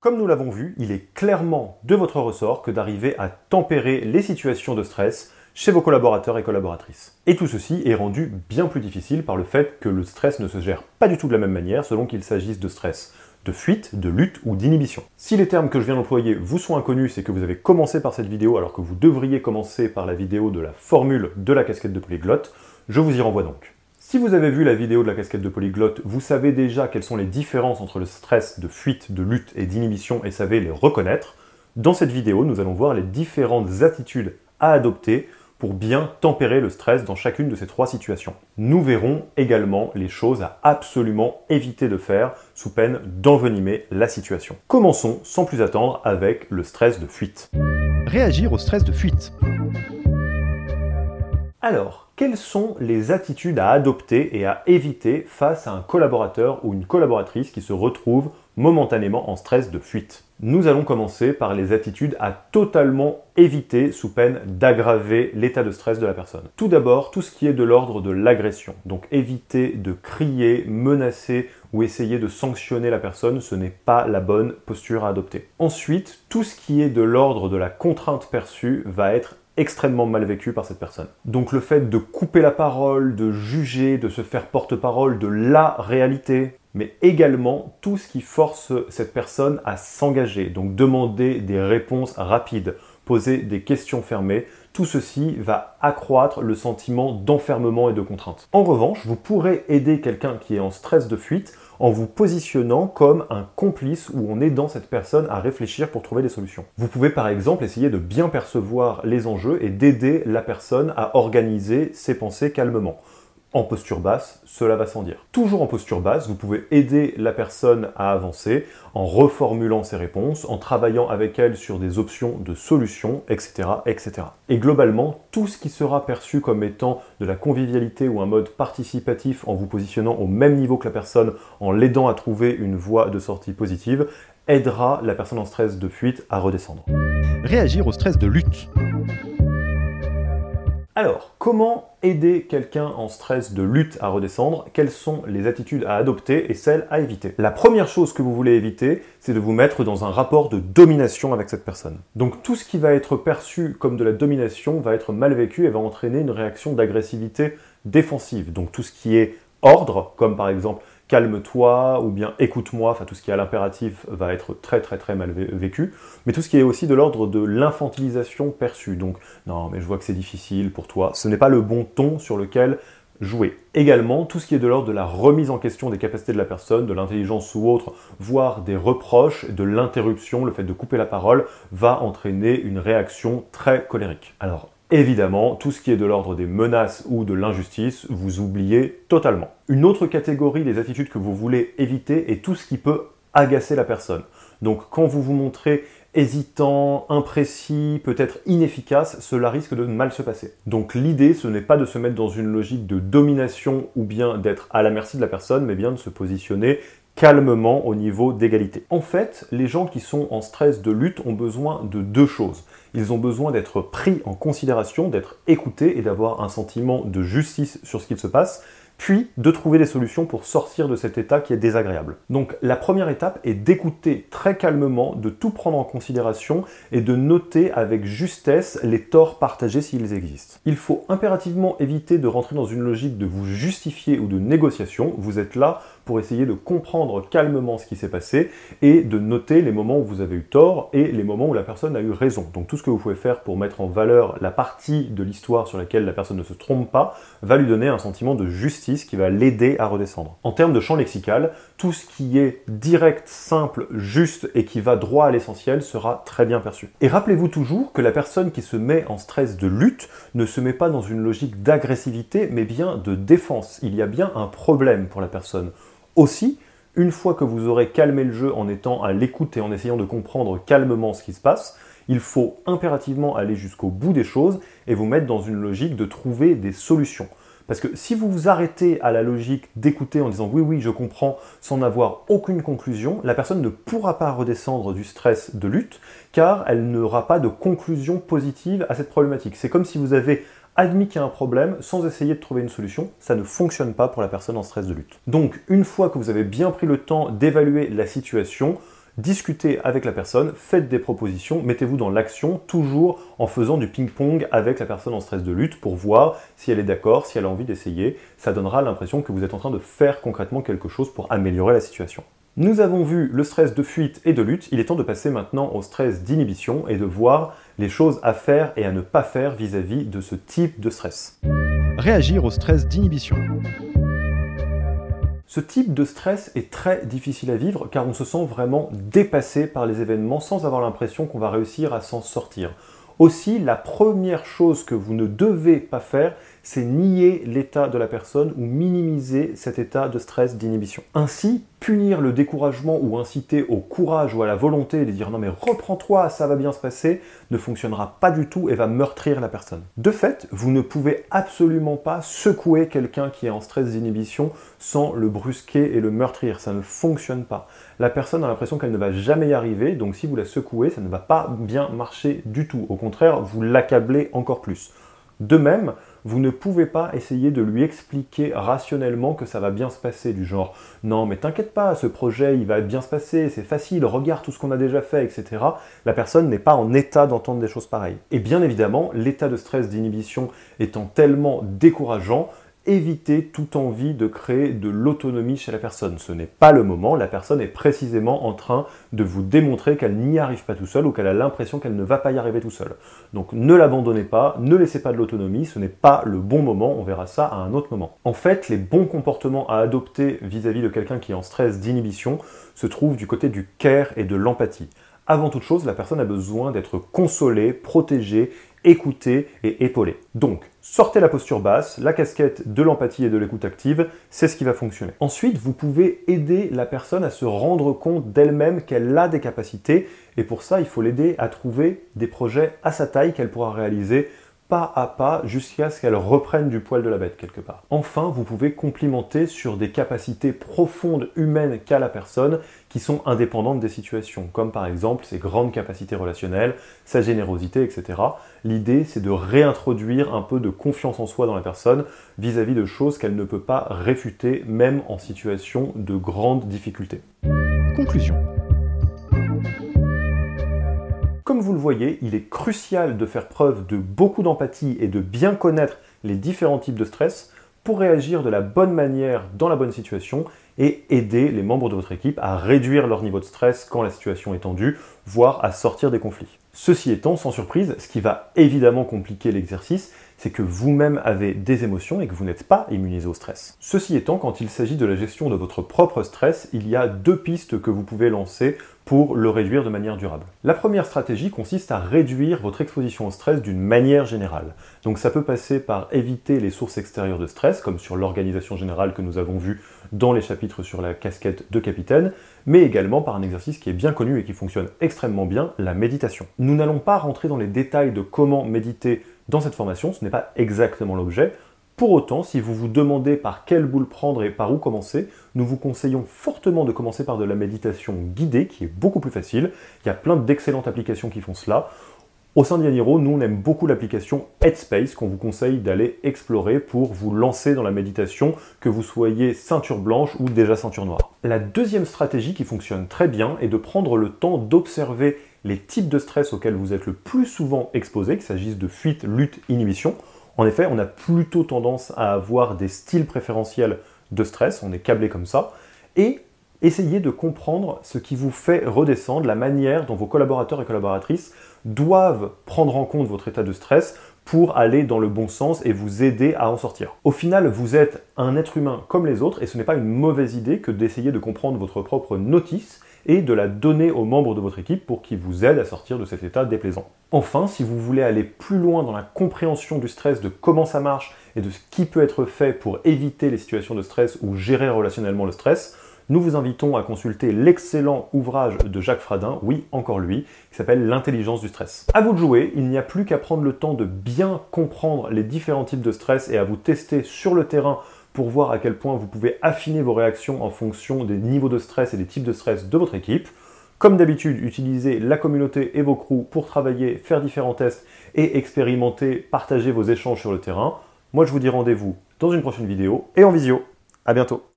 Comme nous l'avons vu, il est clairement de votre ressort que d'arriver à tempérer les situations de stress chez vos collaborateurs et collaboratrices. Et tout ceci est rendu bien plus difficile par le fait que le stress ne se gère pas du tout de la même manière selon qu'il s'agisse de stress de fuite, de lutte ou d'inhibition. Si les termes que je viens d'employer vous sont inconnus, c'est que vous avez commencé par cette vidéo alors que vous devriez commencer par la vidéo de la formule de la casquette de polyglotte, je vous y renvoie donc. Si vous avez vu la vidéo de la casquette de polyglotte, vous savez déjà quelles sont les différences entre le stress de fuite, de lutte et d'inhibition et savez les reconnaître. Dans cette vidéo, nous allons voir les différentes attitudes à adopter pour bien tempérer le stress dans chacune de ces trois situations. Nous verrons également les choses à absolument éviter de faire sous peine d'envenimer la situation. Commençons sans plus attendre avec le stress de fuite. Réagir au stress de fuite. Alors, quelles sont les attitudes à adopter et à éviter face à un collaborateur ou une collaboratrice qui se retrouve momentanément en stress de fuite? Nous allons commencer par les attitudes à totalement éviter sous peine d'aggraver l'état de stress de la personne. Tout d'abord, tout ce qui est de l'ordre de l'agression. Donc éviter de crier, menacer ou essayer de sanctionner la personne, ce n'est pas la bonne posture à adopter. Ensuite, tout ce qui est de l'ordre de la contrainte perçue va être extrêmement mal vécu par cette personne. Donc le fait de couper la parole, de juger, de se faire porte-parole de la réalité, mais également tout ce qui force cette personne à s'engager, donc demander des réponses rapides, poser des questions fermées, tout ceci va accroître le sentiment d'enfermement et de contrainte. En revanche, vous pourrez aider quelqu'un qui est en stress de fuite en vous positionnant comme un complice où on aidant cette personne à réfléchir pour trouver des solutions. Vous pouvez par exemple essayer de bien percevoir les enjeux et d'aider la personne à organiser ses pensées calmement en posture basse, cela va sans dire. Toujours en posture basse, vous pouvez aider la personne à avancer en reformulant ses réponses, en travaillant avec elle sur des options de solutions, etc., etc. Et globalement, tout ce qui sera perçu comme étant de la convivialité ou un mode participatif en vous positionnant au même niveau que la personne, en l'aidant à trouver une voie de sortie positive, aidera la personne en stress de fuite à redescendre. Réagir au stress de lutte. Alors, comment aider quelqu'un en stress de lutte à redescendre? Quelles sont les attitudes à adopter et celles à éviter? La première chose que vous voulez éviter, c'est de vous mettre dans un rapport de domination avec cette personne. Donc tout ce qui va être perçu comme de la domination va être mal vécu et va entraîner une réaction d'agressivité défensive. Donc tout ce qui est ordre, comme par exemple calme-toi ou bien écoute-moi, enfin tout ce qui est à l'impératif va être très très très mal vécu, mais tout ce qui est aussi de l'ordre de l'infantilisation perçue. Donc non mais je vois que c'est difficile pour toi, ce n'est pas le bon ton sur lequel jouer. Également, tout ce qui est de l'ordre de la remise en question des capacités de la personne, de l'intelligence ou autre, voire des reproches, de l'interruption, le fait de couper la parole, va entraîner une réaction très colérique. Alors, Évidemment, tout ce qui est de l'ordre des menaces ou de l'injustice, vous oubliez totalement. Une autre catégorie des attitudes que vous voulez éviter est tout ce qui peut agacer la personne. Donc quand vous vous montrez hésitant, imprécis, peut-être inefficace, cela risque de mal se passer. Donc l'idée, ce n'est pas de se mettre dans une logique de domination ou bien d'être à la merci de la personne, mais bien de se positionner calmement au niveau d'égalité. En fait, les gens qui sont en stress de lutte ont besoin de deux choses. Ils ont besoin d'être pris en considération, d'être écoutés et d'avoir un sentiment de justice sur ce qu'il se passe, puis de trouver des solutions pour sortir de cet état qui est désagréable. Donc la première étape est d'écouter très calmement, de tout prendre en considération et de noter avec justesse les torts partagés s'ils existent. Il faut impérativement éviter de rentrer dans une logique de vous justifier ou de négociation, vous êtes là pour essayer de comprendre calmement ce qui s'est passé et de noter les moments où vous avez eu tort et les moments où la personne a eu raison. Donc tout ce que vous pouvez faire pour mettre en valeur la partie de l'histoire sur laquelle la personne ne se trompe pas va lui donner un sentiment de justice qui va l'aider à redescendre. En termes de champ lexical, tout ce qui est direct, simple, juste et qui va droit à l'essentiel sera très bien perçu. Et rappelez-vous toujours que la personne qui se met en stress de lutte ne se met pas dans une logique d'agressivité mais bien de défense. Il y a bien un problème pour la personne. Aussi, une fois que vous aurez calmé le jeu en étant à l'écoute et en essayant de comprendre calmement ce qui se passe, il faut impérativement aller jusqu'au bout des choses et vous mettre dans une logique de trouver des solutions. Parce que si vous vous arrêtez à la logique d'écouter en disant oui, oui, je comprends, sans avoir aucune conclusion, la personne ne pourra pas redescendre du stress de lutte, car elle n'aura pas de conclusion positive à cette problématique. C'est comme si vous avez admis qu'il y a un problème sans essayer de trouver une solution, ça ne fonctionne pas pour la personne en stress de lutte. Donc, une fois que vous avez bien pris le temps d'évaluer la situation, discutez avec la personne, faites des propositions, mettez-vous dans l'action, toujours en faisant du ping-pong avec la personne en stress de lutte pour voir si elle est d'accord, si elle a envie d'essayer. Ça donnera l'impression que vous êtes en train de faire concrètement quelque chose pour améliorer la situation. Nous avons vu le stress de fuite et de lutte, il est temps de passer maintenant au stress d'inhibition et de voir les choses à faire et à ne pas faire vis-à-vis de ce type de stress. Réagir au stress d'inhibition. Ce type de stress est très difficile à vivre car on se sent vraiment dépassé par les événements sans avoir l'impression qu'on va réussir à s'en sortir. Aussi, la première chose que vous ne devez pas faire, c'est nier l'état de la personne ou minimiser cet état de stress d'inhibition. Ainsi, punir le découragement ou inciter au courage ou à la volonté de dire non mais reprends-toi, ça va bien se passer, ne fonctionnera pas du tout et va meurtrir la personne. De fait, vous ne pouvez absolument pas secouer quelqu'un qui est en stress d'inhibition sans le brusquer et le meurtrir, ça ne fonctionne pas. La personne a l'impression qu'elle ne va jamais y arriver, donc si vous la secouez, ça ne va pas bien marcher du tout. Au contraire, vous l'accablez encore plus. De même, vous ne pouvez pas essayer de lui expliquer rationnellement que ça va bien se passer, du genre non mais t'inquiète pas, ce projet il va bien se passer, c'est facile, regarde tout ce qu'on a déjà fait, etc. La personne n'est pas en état d'entendre des choses pareilles. Et bien évidemment, l'état de stress d'inhibition étant tellement décourageant, éviter toute envie de créer de l'autonomie chez la personne. Ce n'est pas le moment, la personne est précisément en train de vous démontrer qu'elle n'y arrive pas tout seul ou qu'elle a l'impression qu'elle ne va pas y arriver tout seul. Donc ne l'abandonnez pas, ne laissez pas de l'autonomie, ce n'est pas le bon moment, on verra ça à un autre moment. En fait, les bons comportements à adopter vis-à-vis -vis de quelqu'un qui est en stress d'inhibition se trouvent du côté du care et de l'empathie. Avant toute chose, la personne a besoin d'être consolée, protégée écouter et épauler. Donc, sortez la posture basse, la casquette de l'empathie et de l'écoute active, c'est ce qui va fonctionner. Ensuite, vous pouvez aider la personne à se rendre compte d'elle-même qu'elle a des capacités, et pour ça, il faut l'aider à trouver des projets à sa taille qu'elle pourra réaliser pas à pas jusqu'à ce qu'elle reprenne du poil de la bête quelque part. Enfin, vous pouvez complimenter sur des capacités profondes humaines qu'a la personne qui sont indépendantes des situations, comme par exemple ses grandes capacités relationnelles, sa générosité, etc. L'idée, c'est de réintroduire un peu de confiance en soi dans la personne vis-à-vis -vis de choses qu'elle ne peut pas réfuter, même en situation de grande difficulté. Conclusion. Comme vous le voyez, il est crucial de faire preuve de beaucoup d'empathie et de bien connaître les différents types de stress pour réagir de la bonne manière dans la bonne situation et aider les membres de votre équipe à réduire leur niveau de stress quand la situation est tendue, voire à sortir des conflits. Ceci étant, sans surprise, ce qui va évidemment compliquer l'exercice, c'est que vous-même avez des émotions et que vous n'êtes pas immunisé au stress. Ceci étant, quand il s'agit de la gestion de votre propre stress, il y a deux pistes que vous pouvez lancer pour le réduire de manière durable. La première stratégie consiste à réduire votre exposition au stress d'une manière générale. Donc ça peut passer par éviter les sources extérieures de stress, comme sur l'organisation générale que nous avons vu dans les chapitres sur la casquette de capitaine, mais également par un exercice qui est bien connu et qui fonctionne extrêmement bien, la méditation. Nous n'allons pas rentrer dans les détails de comment méditer dans cette formation, ce n'est pas exactement l'objet. Pour autant, si vous vous demandez par quelle boule prendre et par où commencer, nous vous conseillons fortement de commencer par de la méditation guidée, qui est beaucoup plus facile. Il y a plein d'excellentes applications qui font cela. Au sein d'Yaniro, nous on aime beaucoup l'application Headspace qu'on vous conseille d'aller explorer pour vous lancer dans la méditation, que vous soyez ceinture blanche ou déjà ceinture noire. La deuxième stratégie qui fonctionne très bien est de prendre le temps d'observer les types de stress auxquels vous êtes le plus souvent exposé, qu'il s'agisse de fuite, lutte, inhibition. En effet, on a plutôt tendance à avoir des styles préférentiels de stress, on est câblé comme ça, et essayez de comprendre ce qui vous fait redescendre, la manière dont vos collaborateurs et collaboratrices doivent prendre en compte votre état de stress pour aller dans le bon sens et vous aider à en sortir. Au final, vous êtes un être humain comme les autres et ce n'est pas une mauvaise idée que d'essayer de comprendre votre propre notice et de la donner aux membres de votre équipe pour qu'ils vous aident à sortir de cet état déplaisant. Enfin, si vous voulez aller plus loin dans la compréhension du stress, de comment ça marche et de ce qui peut être fait pour éviter les situations de stress ou gérer relationnellement le stress, nous vous invitons à consulter l'excellent ouvrage de Jacques Fradin, oui, encore lui, qui s'appelle L'intelligence du stress. À vous de jouer, il n'y a plus qu'à prendre le temps de bien comprendre les différents types de stress et à vous tester sur le terrain pour voir à quel point vous pouvez affiner vos réactions en fonction des niveaux de stress et des types de stress de votre équipe. Comme d'habitude, utilisez la communauté et vos crews pour travailler, faire différents tests et expérimenter, partager vos échanges sur le terrain. Moi, je vous dis rendez-vous dans une prochaine vidéo et en visio. À bientôt.